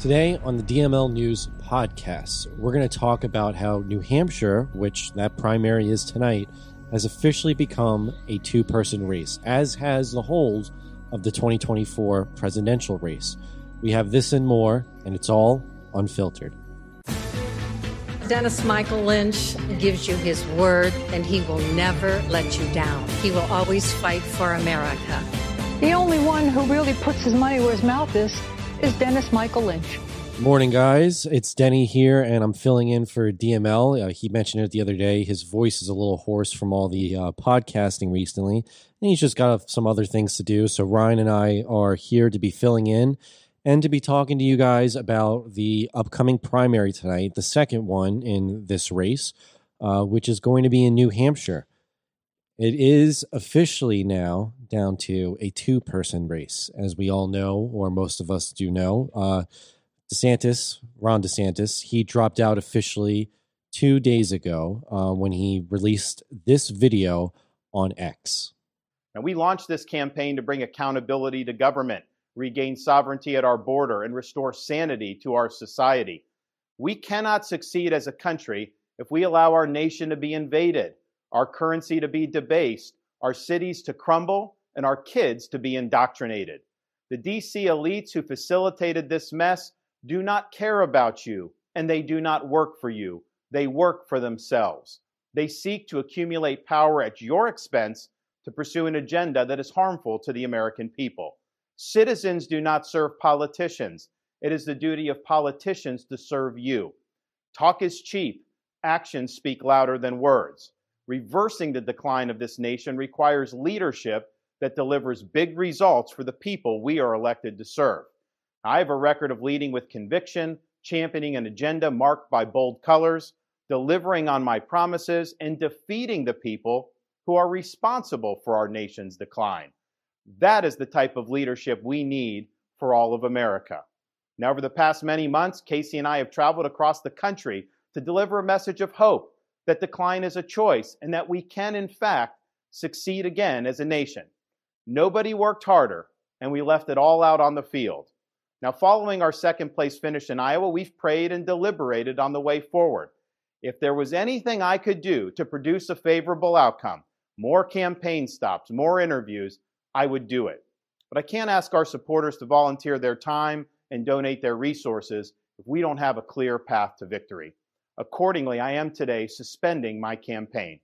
Today on the DML News podcast, we're going to talk about how New Hampshire, which that primary is tonight, has officially become a two person race, as has the whole of the 2024 presidential race. We have this and more, and it's all unfiltered. Dennis Michael Lynch gives you his word, and he will never let you down. He will always fight for America. The only one who really puts his money where his mouth is is Dennis Michael Lynch. Morning, guys. It's Denny here, and I'm filling in for DML. Uh, he mentioned it the other day. His voice is a little hoarse from all the uh, podcasting recently, and he's just got some other things to do. So, Ryan and I are here to be filling in and to be talking to you guys about the upcoming primary tonight, the second one in this race, uh, which is going to be in New Hampshire. It is officially now down to a two person race, as we all know, or most of us do know. Uh, DeSantis, Ron DeSantis, he dropped out officially two days ago uh, when he released this video on X. And we launched this campaign to bring accountability to government, regain sovereignty at our border, and restore sanity to our society. We cannot succeed as a country if we allow our nation to be invaded our currency to be debased, our cities to crumble, and our kids to be indoctrinated. The DC elites who facilitated this mess do not care about you, and they do not work for you. They work for themselves. They seek to accumulate power at your expense to pursue an agenda that is harmful to the American people. Citizens do not serve politicians. It is the duty of politicians to serve you. Talk is cheap. Actions speak louder than words. Reversing the decline of this nation requires leadership that delivers big results for the people we are elected to serve. I have a record of leading with conviction, championing an agenda marked by bold colors, delivering on my promises, and defeating the people who are responsible for our nation's decline. That is the type of leadership we need for all of America. Now, over the past many months, Casey and I have traveled across the country to deliver a message of hope that decline is a choice and that we can, in fact, succeed again as a nation. Nobody worked harder, and we left it all out on the field. Now, following our second place finish in Iowa, we've prayed and deliberated on the way forward. If there was anything I could do to produce a favorable outcome, more campaign stops, more interviews, I would do it. But I can't ask our supporters to volunteer their time and donate their resources if we don't have a clear path to victory. Accordingly, I am today suspending my campaign.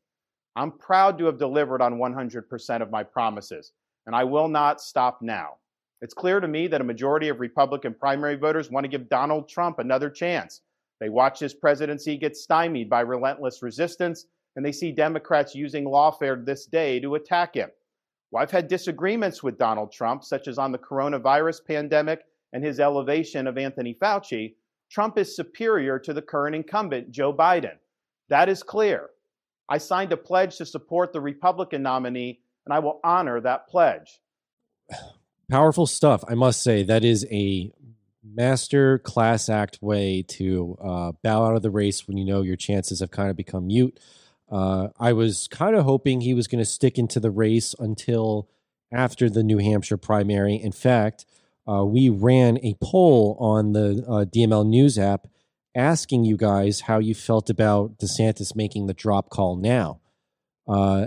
I'm proud to have delivered on 100% of my promises, and I will not stop now. It's clear to me that a majority of Republican primary voters want to give Donald Trump another chance. They watch his presidency get stymied by relentless resistance, and they see Democrats using lawfare this day to attack him. Well, I've had disagreements with Donald Trump, such as on the coronavirus pandemic and his elevation of Anthony Fauci, Trump is superior to the current incumbent, Joe Biden. That is clear. I signed a pledge to support the Republican nominee, and I will honor that pledge. Powerful stuff, I must say. That is a master class act way to uh, bow out of the race when you know your chances have kind of become mute. Uh, I was kind of hoping he was going to stick into the race until after the New Hampshire primary. In fact, uh, we ran a poll on the uh, DML News app asking you guys how you felt about DeSantis making the drop call now. Uh,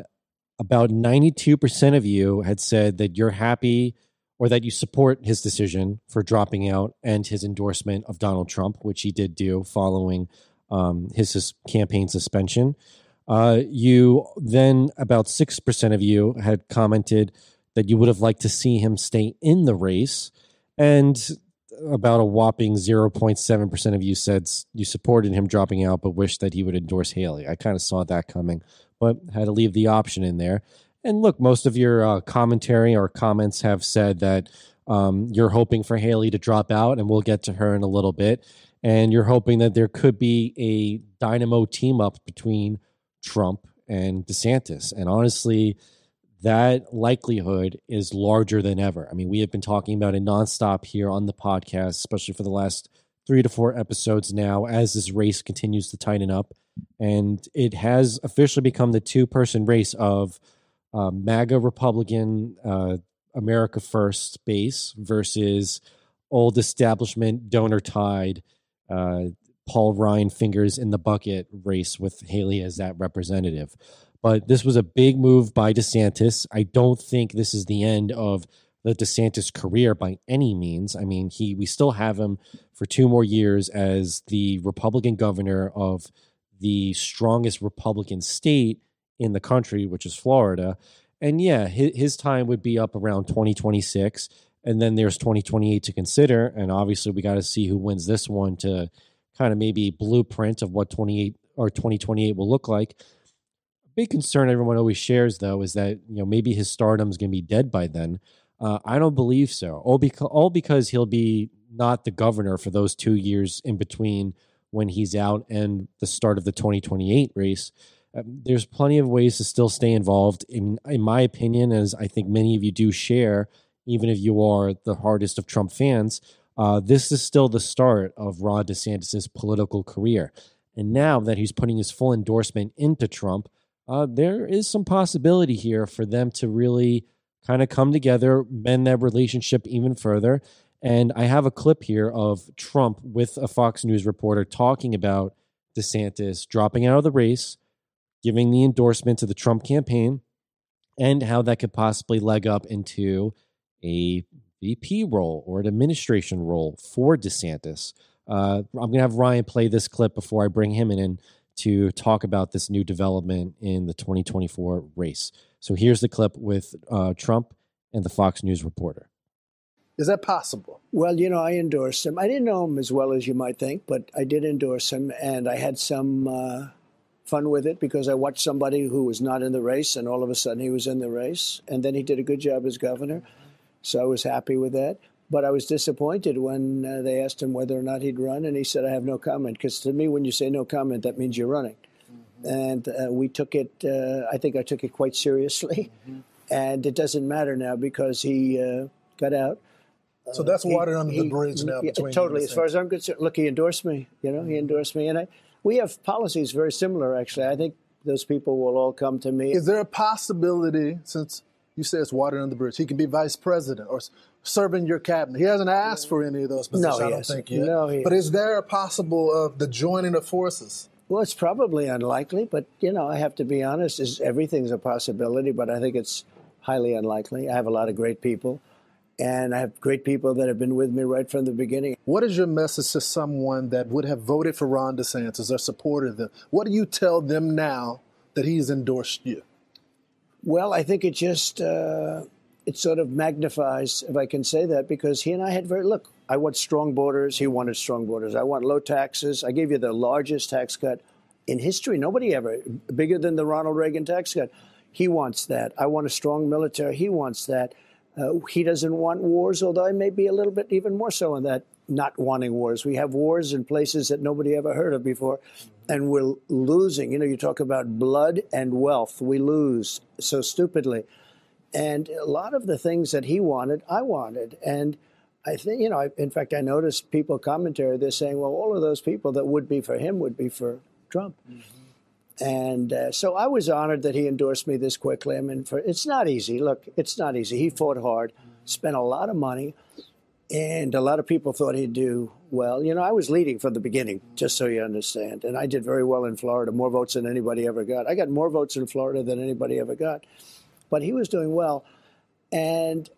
about 92% of you had said that you're happy or that you support his decision for dropping out and his endorsement of Donald Trump, which he did do following um, his, campaign suspension. Uh, you then, about 6% of you had commented that you would have liked to see him stay in the race and about a whopping 0.7% of you said you supported him dropping out but wished that he would endorse Haley. I kind of saw that coming, but had to leave the option in there. And look, most of your uh, commentary or comments have said that um, you're hoping for Haley to drop out, and we'll get to her in a little bit. And you're hoping that there could be a dynamo team up between Trump and DeSantis. And honestly, that likelihood is larger than ever. I mean, we have been talking about it nonstop here on the podcast, especially for the last three to four episodes now, as this race continues to tighten up. And it has officially become the two person race of uh, MAGA Republican, uh, America First base versus old establishment donor tied uh, Paul Ryan fingers in the bucket race with Haley as that representative. But this was a big move by DeSantis. I don't think this is the end of the DeSantis career by any means. I mean, he we still have him for two more years as the Republican governor of the strongest Republican state in the country, which is Florida. And yeah, his, his time would be up around 2026 and then there's 2028 to consider and obviously we got to see who wins this one to kind of maybe blueprint of what 28 or 2028 will look like big concern everyone always shares though is that you know maybe his stardom is going to be dead by then. Uh, i don't believe so. All because all because he'll be not the governor for those two years in between when he's out and the start of the 2028 race. Um, there's plenty of ways to still stay involved. In, in my opinion as i think many of you do share even if you are the hardest of Trump fans, uh, this is still the start of Ron DeSantis' political career. And now that he's putting his full endorsement into Trump, uh, there is some possibility here for them to really kind of come together, mend that relationship even further. And I have a clip here of Trump with a Fox News reporter talking about DeSantis dropping out of the race, giving the endorsement to the Trump campaign, and how that could possibly leg up into a VP role or an administration role for DeSantis. Uh, I'm going to have Ryan play this clip before I bring him in to talk about this new development in the 2024 race. So here's the clip with uh, Trump and the Fox News reporter. Is that possible? Well, you know, I endorsed him. I didn't know him as well as you might think, but I did endorse him, and I had some uh, fun with it because I watched somebody who was not in the race, and all of a sudden he was in the race, and then he did a good job as governor. So I was happy with that. But I was disappointed when uh, they asked him whether or not he'd run, and he said, I have no comment. Because to me, when you say no comment, that means you're running. Mm-hmm. And uh, we took it, uh, I think I took it quite seriously. Mm-hmm. And it doesn't matter now because he uh, got out. So that's water under he, the bridge now. Yeah, totally. As far as I'm concerned, look, he endorsed me. You know, he mm-hmm. endorsed me, and I, we have policies very similar. Actually, I think those people will all come to me. Is there a possibility, since you say it's water under the bridge. He can be vice president or serving your cabinet. He hasn't asked for any of those positions. No, I don't think yet. No, but is there a possible of the joining of forces? Well, it's probably unlikely, but you know, I have to be honest. Is everything's a possibility, but I think it's highly unlikely. I have a lot of great people, and I have great people that have been with me right from the beginning. What is your message to someone that would have voted for Ron DeSantis or supported them? What do you tell them now that he's endorsed you? Well, I think it just uh, it sort of magnifies, if I can say that, because he and I had very look. I want strong borders. He wanted strong borders. I want low taxes. I gave you the largest tax cut in history. Nobody ever bigger than the Ronald Reagan tax cut. He wants that. I want a strong military. He wants that. Uh, he doesn't want wars, although I may be a little bit even more so in that not wanting wars. We have wars in places that nobody ever heard of before and we're losing. You know, you talk about blood and wealth. We lose so stupidly. And a lot of the things that he wanted, I wanted. And I think, you know, I, in fact, I noticed people commentary, they're saying, well, all of those people that would be for him would be for Trump. Mm-hmm. And uh, so I was honored that he endorsed me this quickly. I mean, for, it's not easy. Look, it's not easy. He fought hard, spent a lot of money and a lot of people thought he'd do well. You know, I was leading from the beginning, just so you understand, and I did very well in Florida, more votes than anybody ever got. I got more votes in Florida than anybody ever got, but he was doing well, and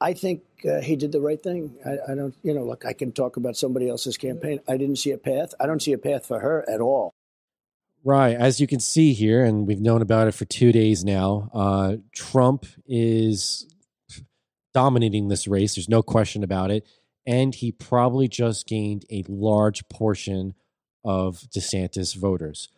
I think uh, he did the right thing. I, I, don't, you know, look, I can talk about somebody else's campaign. I didn't see a path. I don't see a path for her at all. Right. As you can see here, and we've known about it for two days now, uh, Trump is dominating this race. There's no question about it. And he probably just gained a large portion of DeSantis voters.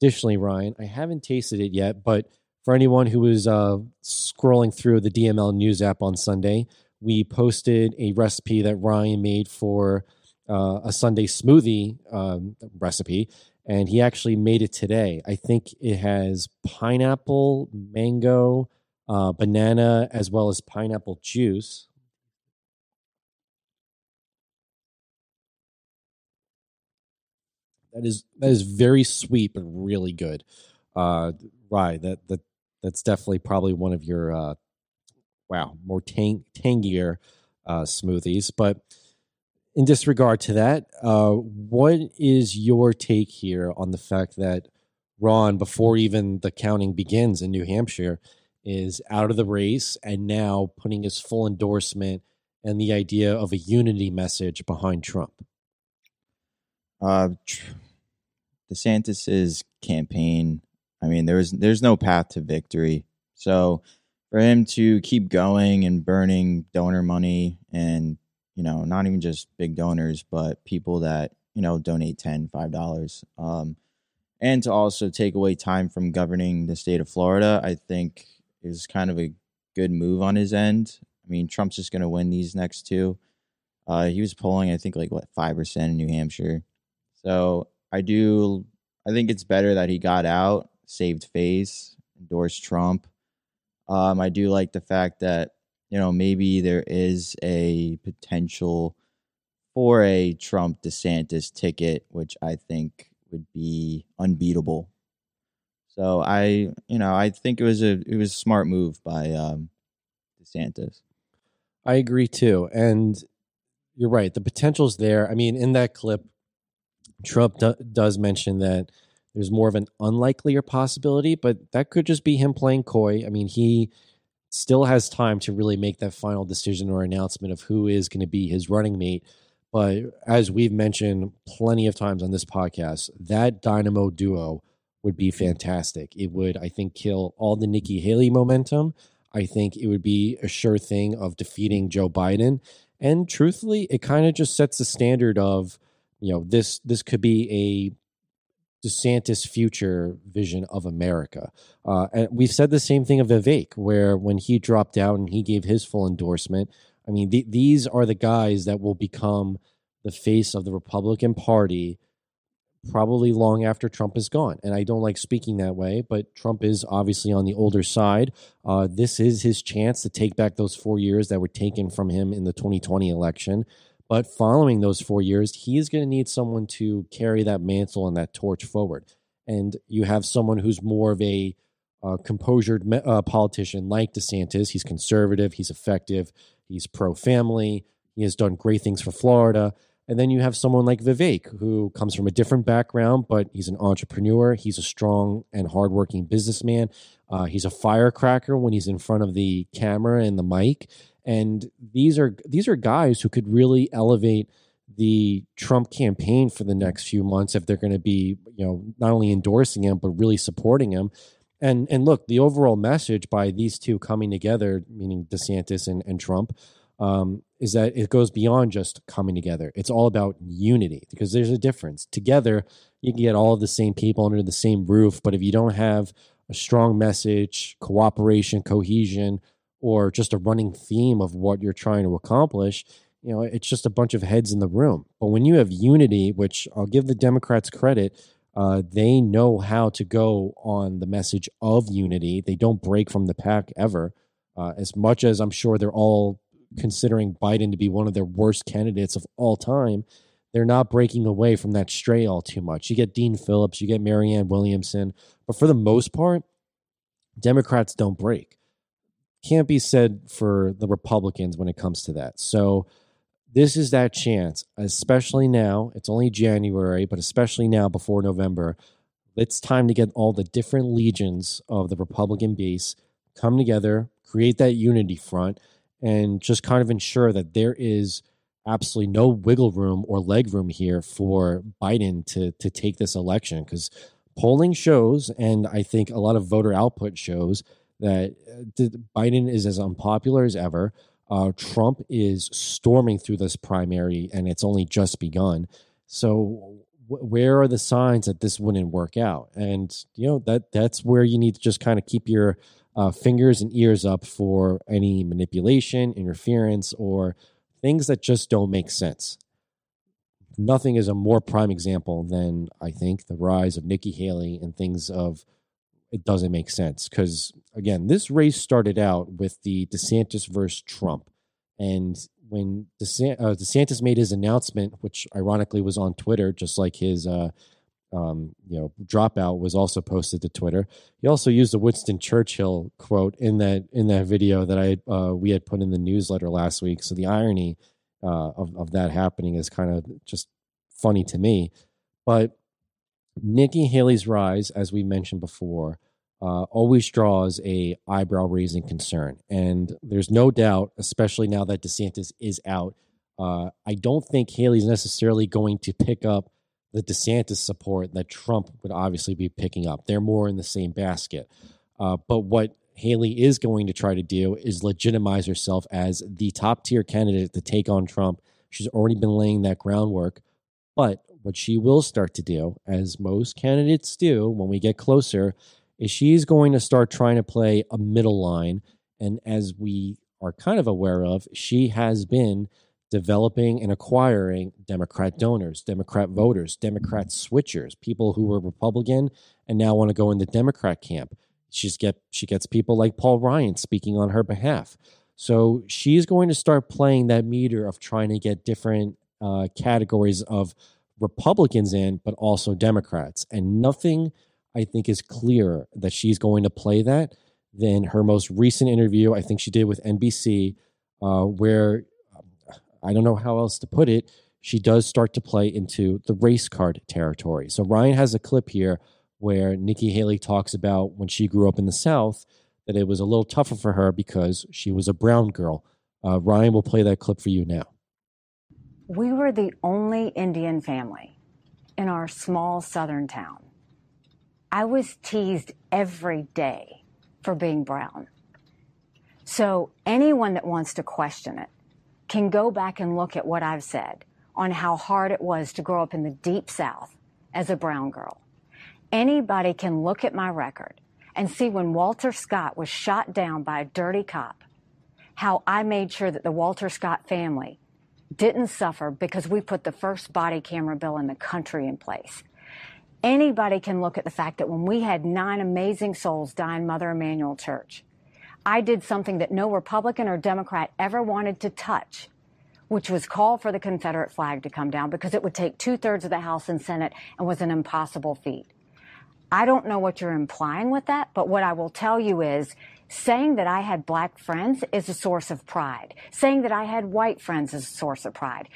Additionally, Ryan, I haven't tasted it yet, but for anyone who was uh, scrolling through the DML News app on Sunday, we posted a recipe that Ryan made for uh, a Sunday smoothie um, recipe, and he actually made it today. I think it has pineapple, mango, uh, banana as well as pineapple juice. That is that is very sweet but really good. Uh, right, that that that's definitely probably one of your uh, wow more tang, tangier uh, smoothies. But in disregard to that, uh, what is your take here on the fact that Ron, before even the counting begins in New Hampshire, is out of the race and now putting his full endorsement and the idea of a unity message behind Trump? Uh, DeSantis's campaign. I mean, there's there's no path to victory. So for him to keep going and burning donor money and you know not even just big donors but people that you know donate 10 5 dollars um, and to also take away time from governing the state of florida i think is kind of a good move on his end. I mean trump's just going to win these next two. Uh, he was polling i think like what 5% in new hampshire. So i do i think it's better that he got out saved face endorsed trump. Um, I do like the fact that you know maybe there is a potential for a Trump DeSantis ticket, which I think would be unbeatable. So I, you know, I think it was a it was a smart move by um, DeSantis. I agree too, and you're right. The potential's there. I mean, in that clip, Trump do- does mention that there's more of an unlikelier possibility, but that could just be him playing coy. I mean, he still has time to really make that final decision or announcement of who is going to be his running mate. But as we've mentioned plenty of times on this podcast, that dynamo duo would be fantastic. It would, I think, kill all the Nikki Haley momentum. I think it would be a sure thing of defeating Joe Biden. And truthfully, it kind of just sets the standard of, you know, this this could be a DeSantis' future vision of America. Uh, and we've said the same thing of Vivek, where when he dropped out and he gave his full endorsement, I mean, th- these are the guys that will become the face of the Republican Party probably long after Trump is gone. And I don't like speaking that way, but Trump is obviously on the older side. Uh, this is his chance to take back those four years that were taken from him in the 2020 election. But following those four years, he is going to need someone to carry that mantle and that torch forward. And you have someone who's more of a uh, composured uh, politician like DeSantis. He's conservative, he's effective, he's pro family, he has done great things for Florida. And then you have someone like Vivek, who comes from a different background, but he's an entrepreneur. He's a strong and hardworking businessman. Uh, he's a firecracker when he's in front of the camera and the mic and these are these are guys who could really elevate the Trump campaign for the next few months if they're going to be, you know, not only endorsing him but really supporting him. And and look, the overall message by these two coming together, meaning DeSantis and, and Trump, um, is that it goes beyond just coming together. It's all about unity because there's a difference. Together, you can get all of the same people under the same roof, but if you don't have a strong message, cooperation, cohesion, or just a running theme of what you're trying to accomplish, you know, it's just a bunch of heads in the room. But when you have unity, which I'll give the Democrats credit, uh, they know how to go on the message of unity. They don't break from the pack ever. Uh, as much as I'm sure they're all considering Biden to be one of their worst candidates of all time, they're not breaking away from that stray all too much. You get Dean Phillips, you get Marianne Williamson, but for the most part, Democrats don't break can't be said for the Republicans when it comes to that. So this is that chance, especially now. It's only January, but especially now before November. It's time to get all the different legions of the Republican base come together, create that unity front, and just kind of ensure that there is absolutely no wiggle room or leg room here for Biden to to take this election because polling shows and I think a lot of voter output shows that uh, Biden is as unpopular as ever. Uh, Trump is storming through this primary, and it's only just begun. So, where are the signs that this wouldn't work out? And you know that that's where you need to just kind of keep your uh, fingers and ears up for any manipulation, interference, or things that just don't make sense. Nothing is a more prime example than I think the rise of Nikki Haley and things of it doesn't make sense because again, this race started out with the DeSantis versus Trump, and when DeSantis, uh, DeSantis made his announcement, which ironically was on Twitter, just like his uh, um, you know dropout was also posted to Twitter. He also used a Winston Churchill quote in that in that video that I uh, we had put in the newsletter last week. So the irony uh, of of that happening is kind of just funny to me. But Nikki Haley's rise, as we mentioned before, uh, always draws a eyebrow raising concern, and there's no doubt, especially now that DeSantis is out. Uh, I don't think Haley's necessarily going to pick up the DeSantis support that Trump would obviously be picking up. They're more in the same basket. Uh, but what Haley is going to try to do is legitimize herself as the top tier candidate to take on Trump. She's already been laying that groundwork. But what she will start to do, as most candidates do when we get closer, is she's going to start trying to play a middle line. And as we are kind of aware of, she has been developing and acquiring Democrat donors, Democrat voters, Democrat switchers, people who were Republican and now want to go in the Democrat camp. She's get she gets people like Paul Ryan speaking on her behalf. So she's going to start playing that meter of trying to get different uh, categories of Republicans in, but also Democrats. And nothing, I think, is clearer that she's going to play that than her most recent interview. I think she did with NBC, uh, where I don't know how else to put it. She does start to play into the race card territory. So Ryan has a clip here where Nikki Haley talks about when she grew up in the South that it was a little tougher for her because she was a brown girl. Uh, Ryan will play that clip for you now. We were the only Indian family in our small southern town. I was teased every day for being brown. So anyone that wants to question it can go back and look at what I've said on how hard it was to grow up in the deep South as a brown girl. Anybody can look at my record and see when Walter Scott was shot down by a dirty cop, how I made sure that the Walter Scott family didn't suffer because we put the first body camera bill in the country in place. Anybody can look at the fact that when we had nine amazing souls die in Mother Emanuel Church, I did something that no Republican or Democrat ever wanted to touch, which was call for the Confederate flag to come down because it would take two thirds of the House and Senate and was an impossible feat. I don't know what you're implying with that, but what I will tell you is saying that I had black friends is a source of pride. Saying that I had white friends is a source of pride.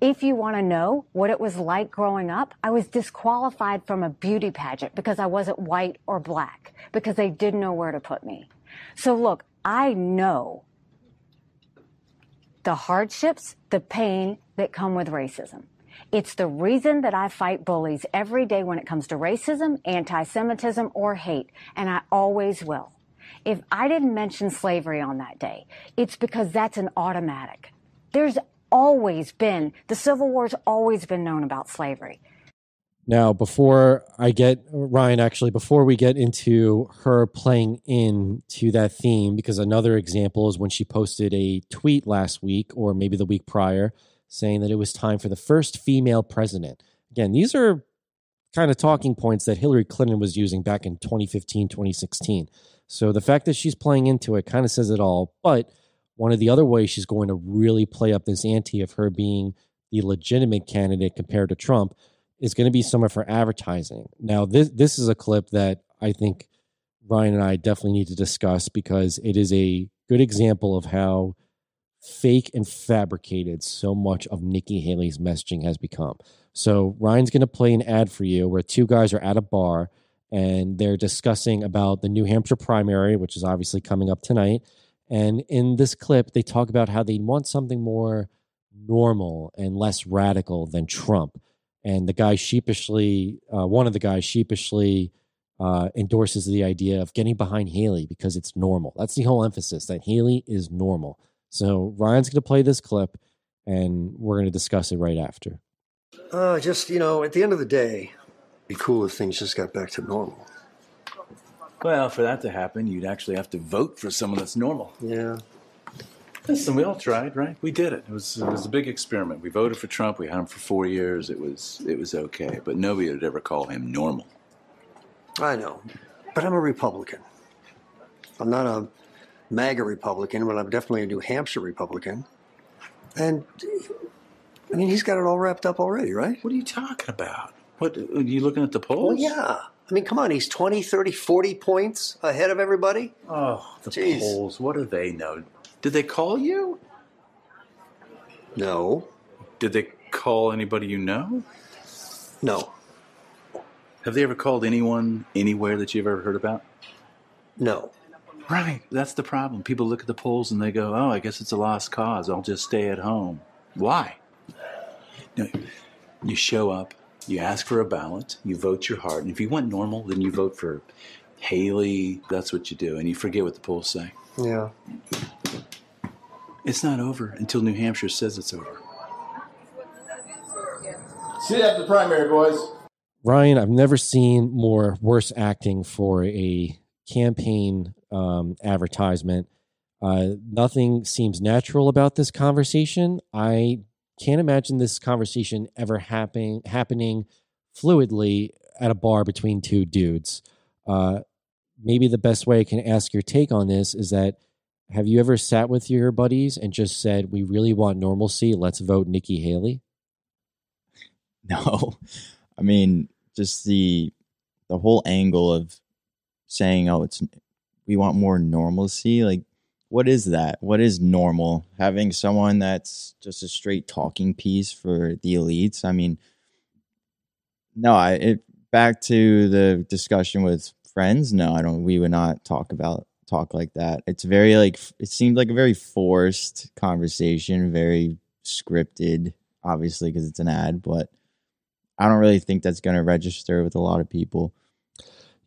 If you want to know what it was like growing up, I was disqualified from a beauty pageant because I wasn't white or black, because they didn't know where to put me. So look, I know the hardships, the pain that come with racism. It's the reason that I fight bullies every day when it comes to racism, anti Semitism, or hate, and I always will. If I didn't mention slavery on that day, it's because that's an automatic. There's always been, the Civil War's always been known about slavery. Now, before I get Ryan, actually, before we get into her playing in to that theme, because another example is when she posted a tweet last week or maybe the week prior saying that it was time for the first female president. Again, these are kind of talking points that Hillary Clinton was using back in 2015, 2016. So the fact that she's playing into it kind of says it all. But one of the other ways she's going to really play up this ante of her being the legitimate candidate compared to Trump is going to be somewhere for advertising. Now, this this is a clip that I think Ryan and I definitely need to discuss because it is a good example of how fake and fabricated so much of Nikki Haley's messaging has become. So Ryan's going to play an ad for you where two guys are at a bar and they're discussing about the New Hampshire primary, which is obviously coming up tonight. And in this clip, they talk about how they want something more normal and less radical than Trump. And the guy sheepishly, uh, one of the guys sheepishly uh, endorses the idea of getting behind Haley because it's normal. That's the whole emphasis that Haley is normal. So Ryan's going to play this clip, and we're going to discuss it right after. Uh, just you know, at the end of the day, it'd be cool if things just got back to normal. Well, for that to happen, you'd actually have to vote for someone that's normal. Yeah. Listen, we all tried, right? We did it. It was it was a big experiment. We voted for Trump. We had him for four years. It was it was okay, but nobody would ever call him normal. I know, but I'm a Republican. I'm not a MAGA Republican, but I'm definitely a New Hampshire Republican. And I mean, he's got it all wrapped up already, right? What are you talking about? What are you looking at the polls? Well, yeah. I mean, come on, he's 20, 30, 40 points ahead of everybody. Oh, the Jeez. polls. What do they know? Did they call you? No. Did they call anybody you know? No. Have they ever called anyone anywhere that you've ever heard about? No. Right. That's the problem. People look at the polls and they go, oh, I guess it's a lost cause. I'll just stay at home. Why? No, you show up, you ask for a ballot, you vote your heart, and if you want normal, then you vote for Haley. That's what you do, and you forget what the polls say. Yeah. It's not over until New Hampshire says it's over. See you after the primary, boys. Ryan, I've never seen more worse acting for a campaign um, advertisement. Uh, nothing seems natural about this conversation. I can't imagine this conversation ever happening happening fluidly at a bar between two dudes. Uh, maybe the best way I can ask your take on this is that have you ever sat with your buddies and just said, "We really want normalcy. Let's vote Nikki Haley"? No, I mean just the the whole angle of saying, "Oh, it's we want more normalcy." Like, what is that? What is normal? Having someone that's just a straight talking piece for the elites. I mean, no. I it back to the discussion with friends. No, I don't. We would not talk about talk like that. It's very like it seemed like a very forced conversation, very scripted, obviously because it's an ad, but I don't really think that's going to register with a lot of people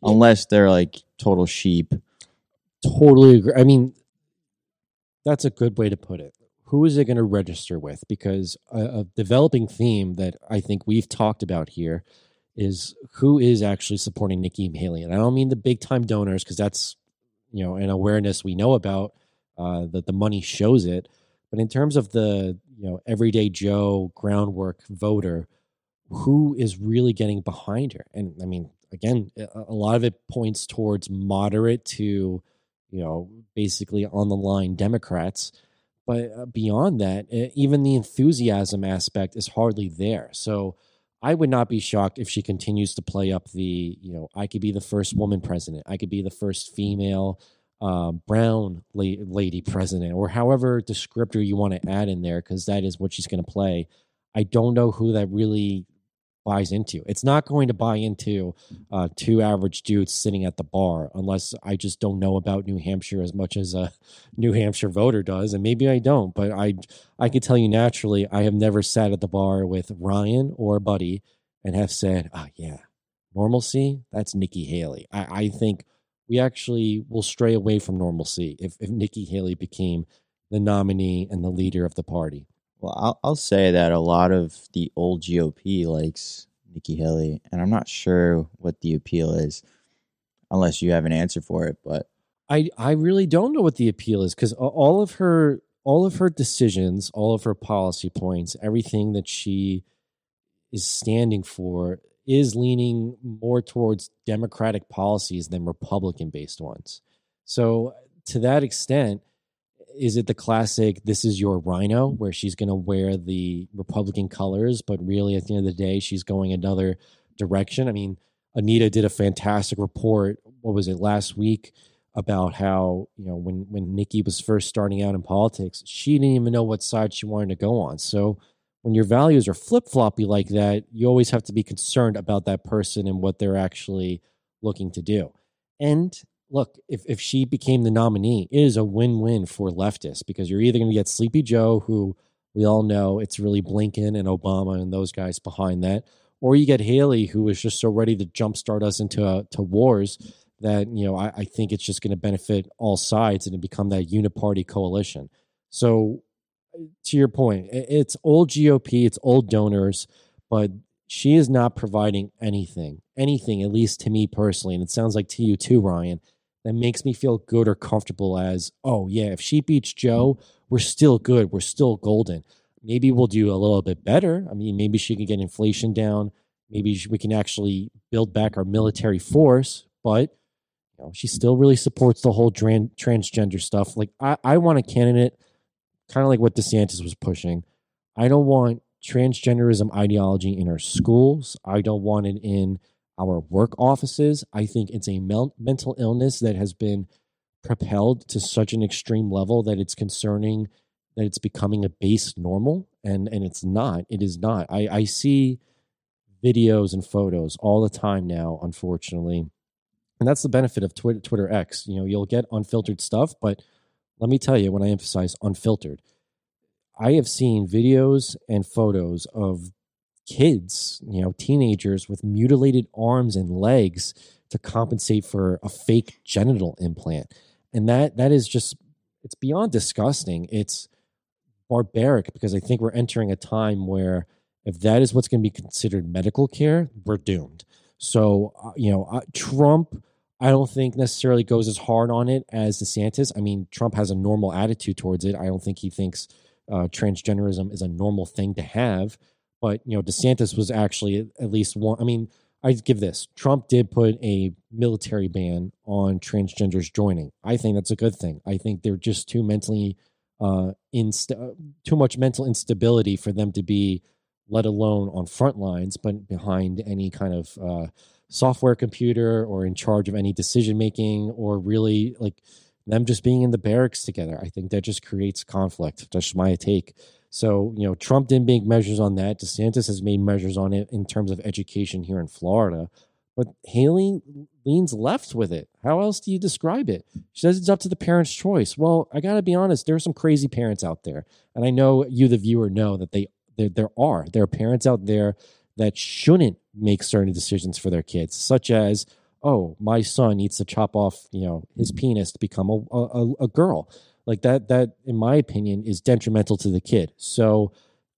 unless they're like total sheep. Totally agree. I mean, that's a good way to put it. Who is it going to register with? Because a, a developing theme that I think we've talked about here is who is actually supporting Nikki Haley. And I don't mean the big time donors because that's you know an awareness we know about uh, that the money shows it. But in terms of the you know everyday Joe groundwork voter, who is really getting behind her? And I mean, again, a lot of it points towards moderate to you know basically on the line Democrats. But uh, beyond that, even the enthusiasm aspect is hardly there. So I would not be shocked if she continues to play up the, you know, I could be the first woman president, I could be the first female uh, brown la- lady president, or however descriptor you want to add in there, because that is what she's going to play. I don't know who that really buys into. It's not going to buy into uh, two average dudes sitting at the bar unless I just don't know about New Hampshire as much as a New Hampshire voter does, and maybe I don't. But I I can tell you naturally, I have never sat at the bar with Ryan or Buddy and have said, "Ah, yeah, normalcy. That's Nikki Haley." I, I think we actually will stray away from normalcy if if Nikki Haley became the nominee and the leader of the party. Well, I'll, I'll say that a lot of the old GOP likes Nikki Haley, and I'm not sure what the appeal is, unless you have an answer for it. But I I really don't know what the appeal is because all of her all of her decisions, all of her policy points, everything that she is standing for is leaning more towards democratic policies than republican based ones. So to that extent, is it the classic this is your rhino where she's going to wear the republican colors but really at the end of the day she's going another direction? I mean anita did a fantastic report what was it last week about how you know when when nikki was first starting out in politics she didn't even know what side she wanted to go on. So when your values are flip-floppy like that you always have to be concerned about that person and what they're actually looking to do. And look, if, if she became the nominee, it is a win win for leftists because you're either going to get Sleepy Joe, who we all know it's really Blinken and Obama and those guys behind that, or you get Haley, who is just so ready to jumpstart us into uh, to wars that you know I, I think it's just going to benefit all sides and become that uniparty coalition. So, to your point, it's old GOP, it's old donors, but she is not providing anything, anything, at least to me personally, and it sounds like to you too, Ryan that makes me feel good or comfortable as, oh, yeah, if she beats Joe, we're still good. We're still golden. Maybe we'll do a little bit better. I mean, maybe she can get inflation down. Maybe we can actually build back our military force. But you know, she still really supports the whole tran- transgender stuff. Like, I, I want a candidate, kind of like what DeSantis was pushing. I don't want transgenderism ideology in our schools. I don't want it in our work offices. I think it's a mel- mental illness that has been propelled to such an extreme level that it's concerning that it's becoming a base normal, and and it's not. It is not. I I see videos and photos all the time now, unfortunately, and that's the benefit of Twitter, Twitter X. You know, you'll get unfiltered stuff, but let me tell you, when I emphasize unfiltered, I have seen videos and photos of kids, you know, teenagers with mutilated arms and legs to compensate for a fake genital implant. And that that is just it's beyond disgusting. It's barbaric because I think we're entering a time where if that is what's going to be considered medical care, we're doomed. So, uh, you know, uh, Trump I don't think necessarily goes as hard on it as DeSantis. I mean, Trump has a normal attitude towards it. I don't think he thinks uh, transgenderism is a normal thing to have. But you know, DeSantis was actually at least one. I mean, I give this: Trump did put a military ban on transgenders joining. I think that's a good thing. I think they're just too mentally uh, inst- too much mental instability for them to be, let alone on front lines, but behind any kind of uh, software computer or in charge of any decision making or really like them just being in the barracks together. I think that just creates conflict. That's my take. So, you know, Trump didn't make measures on that. DeSantis has made measures on it in terms of education here in Florida. But Haley leans left with it. How else do you describe it? She says it's up to the parent's choice. Well, I got to be honest, there are some crazy parents out there. And I know you, the viewer, know that they there, there are. There are parents out there that shouldn't make certain decisions for their kids, such as oh, my son needs to chop off, you know, his penis to become a, a, a girl. Like that, that, in my opinion, is detrimental to the kid. So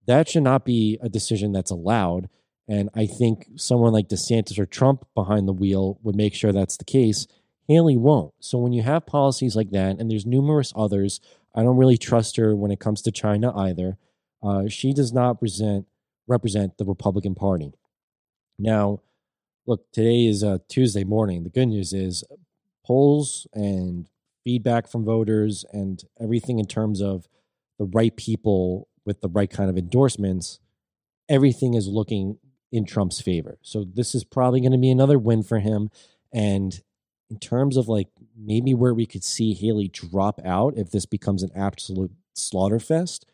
that should not be a decision that's allowed. And I think someone like DeSantis or Trump behind the wheel would make sure that's the case. Haley won't. So when you have policies like that, and there's numerous others, I don't really trust her when it comes to China either. Uh, she does not present represent the Republican Party. Now, look, today is a Tuesday morning. The good news is polls and feedback from voters and everything in terms of the right people with the right kind of endorsements, everything is looking in Trump's favor. So this is probably going to be another win for him. And in terms of like maybe where we could see Haley drop out if this becomes an absolute slaughter fest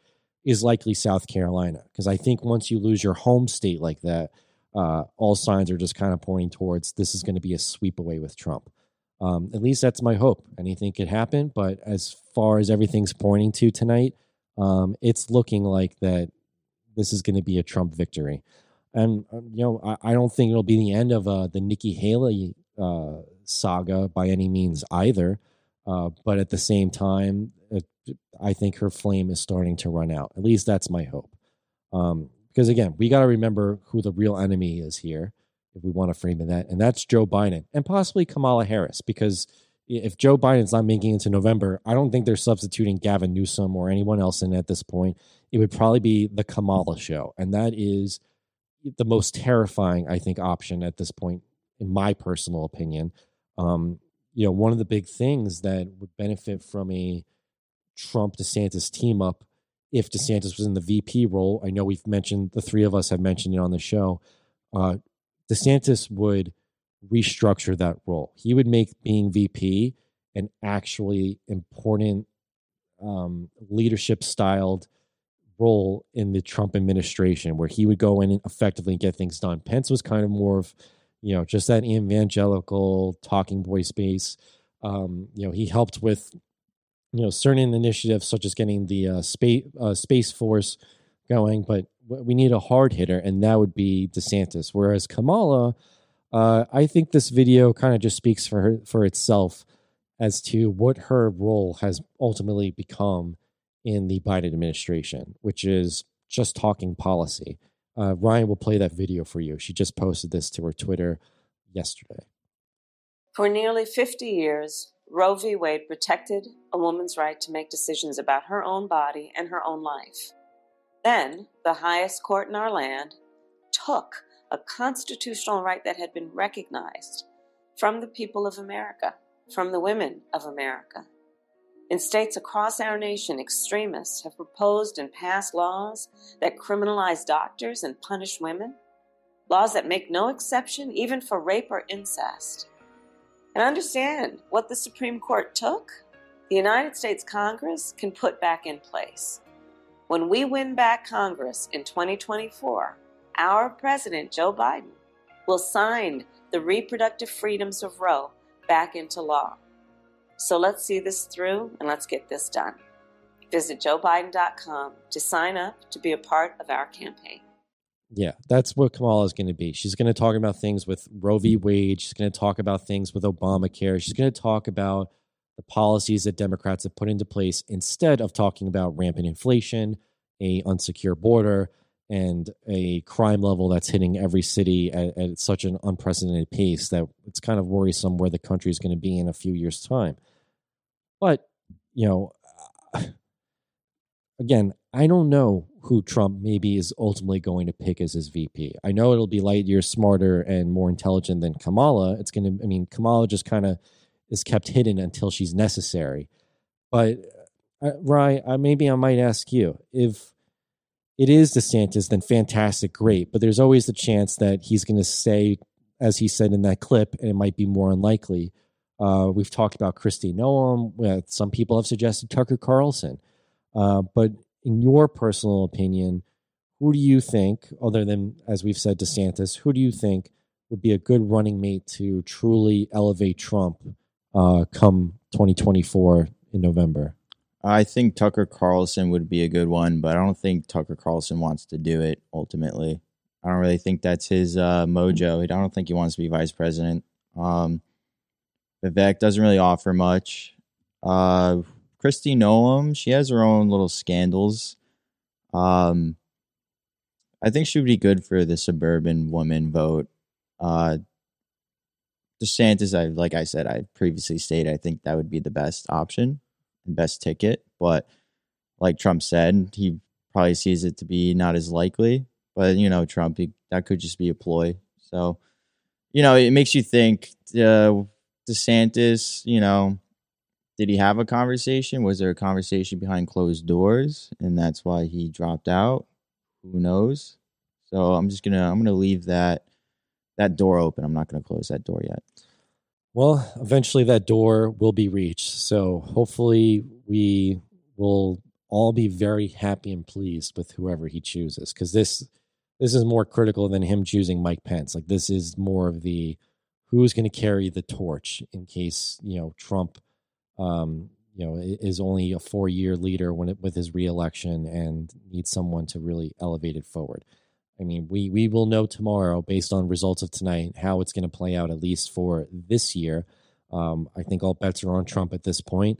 is likely South Carolina. Because I think once you lose your home state like that, uh, all signs are just kind of pointing towards this is going to be a sweep away with Trump. Um, at least that's my hope. Anything could happen, but as far as everything's pointing to tonight, um, it's looking like that this is going to be a Trump victory. And um, you know, I, I, don't think it'll be the end of uh, the Nikki Haley uh, saga by any means either. Uh, but at the same time, I think her flame is starting to run out. At least that's my hope. Um, because again, we got to remember who the real enemy is here if we want to frame it that, and that's Joe Biden and possibly Kamala Harris. Because if Joe Biden's not making it to November, I don't think they're substituting Gavin Newsom or anyone else in at this point. It would probably be the Kamala show, and that is the most terrifying, I think, option at this point, in my personal opinion. Um, you know, one of the big things that would benefit from a Trump DeSantis team up if DeSantis was in the VP role. I know we've mentioned the three of us have mentioned it on the show. Uh, DeSantis would restructure that role. He would make being VP an actually important um, leadership styled role in the Trump administration where he would go in and effectively get things done. Pence was kind of more of, you know, just that evangelical talking boy space. Um, you know, he helped with you know certain initiatives such as getting the uh, space uh, space force going, but we need a hard hitter, and that would be DeSantis. Whereas Kamala, uh, I think this video kind of just speaks for her for itself as to what her role has ultimately become in the Biden administration, which is just talking policy. Uh, Ryan will play that video for you. She just posted this to her Twitter yesterday. For nearly 50 years, Roe v. Wade protected a woman's right to make decisions about her own body and her own life. Then, the highest court in our land took a constitutional right that had been recognized from the people of America, from the women of America. In states across our nation, extremists have proposed and passed laws that criminalize doctors and punish women, laws that make no exception even for rape or incest and understand what the Supreme Court took, the United States Congress can put back in place. When we win back Congress in 2024, our president, Joe Biden, will sign the reproductive freedoms of Roe back into law. So let's see this through and let's get this done. Visit joebiden.com to sign up to be a part of our campaign. Yeah, that's what Kamala is going to be. She's going to talk about things with Roe v. Wade. She's going to talk about things with Obamacare. She's going to talk about the policies that Democrats have put into place instead of talking about rampant inflation, a unsecure border, and a crime level that's hitting every city at, at such an unprecedented pace that it's kind of worrisome where the country is going to be in a few years' time. But, you know, again, I don't know who Trump maybe is ultimately going to pick as his VP. I know it'll be light years smarter and more intelligent than Kamala. It's going to, I mean, Kamala just kind of is kept hidden until she's necessary. But, uh, uh, maybe I might ask you if it is DeSantis, then fantastic, great. But there's always the chance that he's going to say, as he said in that clip, and it might be more unlikely. Uh, we've talked about Kristi Noem. Some people have suggested Tucker Carlson. Uh, but in your personal opinion, who do you think, other than, as we've said, DeSantis, who do you think would be a good running mate to truly elevate Trump uh, come 2024 in November? I think Tucker Carlson would be a good one, but I don't think Tucker Carlson wants to do it ultimately. I don't really think that's his uh, mojo. I don't think he wants to be vice president. Um, Vivek doesn't really offer much. Uh, Kristi Noem, she has her own little scandals. Um, I think she would be good for the suburban woman vote. Uh, DeSantis, I like I said, I previously stated, I think that would be the best option and best ticket. But like Trump said, he probably sees it to be not as likely. But you know, Trump, he, that could just be a ploy. So, you know, it makes you think. Uh, DeSantis, you know, did he have a conversation? Was there a conversation behind closed doors, and that's why he dropped out? Who knows? So I'm just gonna I'm gonna leave that that door open. I'm not gonna close that door yet. Well, eventually that door will be reached. So hopefully we will all be very happy and pleased with whoever he chooses, because this this is more critical than him choosing Mike Pence. Like this is more of the who's going to carry the torch in case you know Trump um, you know, is only a four year leader when it, with his reelection and needs someone to really elevate it forward. I mean, we we will know tomorrow based on results of tonight how it's going to play out at least for this year. Um, I think all bets are on Trump at this point.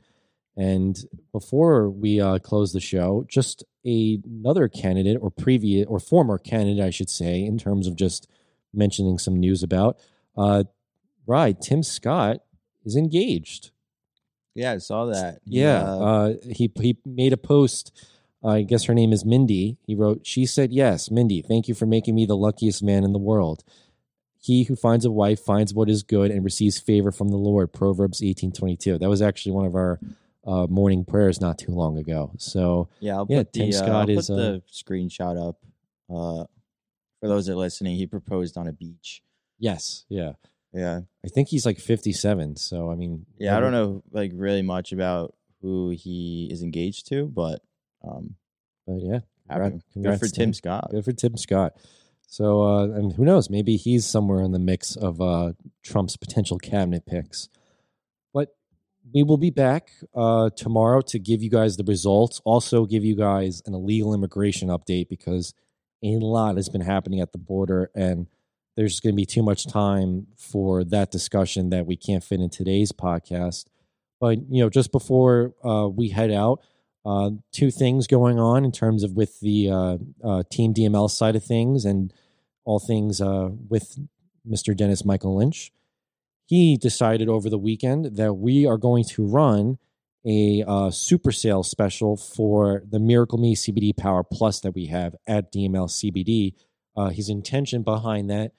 And before we uh, close the show, just a, another candidate or previous or former candidate, I should say, in terms of just mentioning some news about. Uh, right, Tim Scott is engaged. Yeah, I saw that. Yeah, uh, he he made a post. Uh, I guess her name is Mindy. He wrote, "She said yes, Mindy. Thank you for making me the luckiest man in the world. He who finds a wife finds what is good and receives favor from the Lord." Proverbs eighteen twenty two. That was actually one of our uh, morning prayers not too long ago. So yeah, I'll yeah, put Tim the, uh, Scott I'll is put uh, the screenshot up. Uh, for those that are listening, he proposed on a beach. yes, yeah. Yeah. I think he's like fifty seven. So I mean, Yeah, I don't know like really much about who he is engaged to, but um, But yeah, happy- congrats- good for Tim. Scott. Good for Tim Scott. So, uh, and who knows? Maybe he's somewhere in the mix of uh, Trump's potential cabinet picks. But we will be back uh, tomorrow to give you guys the results. Also, give you guys an illegal immigration update because a lot has been happening at the border, and there's going to be too much time for that discussion that we can't fit in today's podcast. But you know, just before uh, we head out, uh, two things going on in terms of with the uh, uh, Team DML side of things and all things uh, with Mr. Dennis Michael Lynch. He decided over the weekend that we are going to run a uh, super sale special for the Miracle Me CBD Power Plus that we have at DML CBD. His intention behind that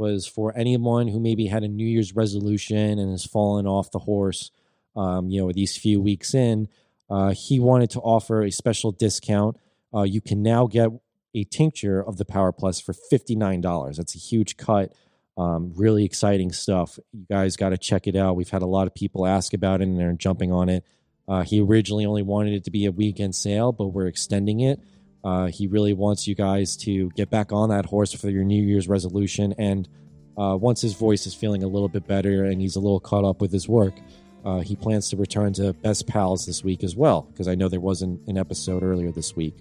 was for anyone who maybe had a New Year's resolution and has fallen off the horse, um, you know, these few weeks in. Uh, he wanted to offer a special discount. Uh, you can now get a tincture of the Power Plus for $59. That's a huge cut. Um, really exciting stuff. You guys got to check it out. We've had a lot of people ask about it and they're jumping on it. Uh, he originally only wanted it to be a weekend sale, but we're extending it. Uh, he really wants you guys to get back on that horse for your New Year's resolution. And uh, once his voice is feeling a little bit better and he's a little caught up with his work, uh, he plans to return to Best Pals this week as well, because I know there wasn't an episode earlier this week.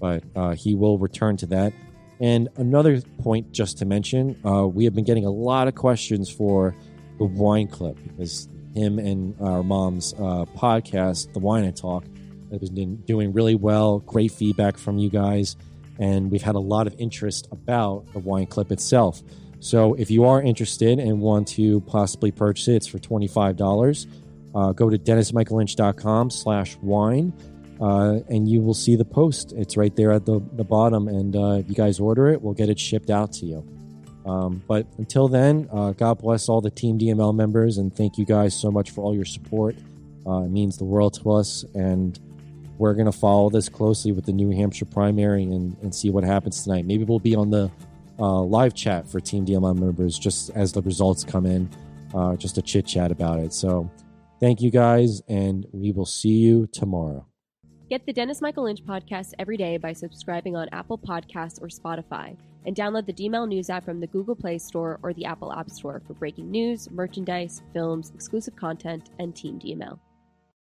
But uh, he will return to that. And another point just to mention, uh, we have been getting a lot of questions for the wine clip because him and our mom's uh, podcast, The Wine and Talk, has been doing really well. Great feedback from you guys. And we've had a lot of interest about the wine clip itself. So if you are interested and want to possibly purchase it, it's for $25. Uh, go to dennismichaellynch.com slash wine uh, and you will see the post. It's right there at the, the bottom. And uh, if you guys order it, we'll get it shipped out to you. Um, but until then, uh, God bless all the Team DML members and thank you guys so much for all your support. Uh, it means the world to us. And we're going to follow this closely with the New Hampshire primary and, and see what happens tonight. Maybe we'll be on the uh, live chat for Team DML members just as the results come in, just a chit chat about it. So thank you guys, and we will see you tomorrow. Get the Dennis Michael Lynch podcast every day by subscribing on Apple Podcasts or Spotify, and download the DML News app from the Google Play Store or the Apple App Store for breaking news, merchandise, films, exclusive content, and Team DML.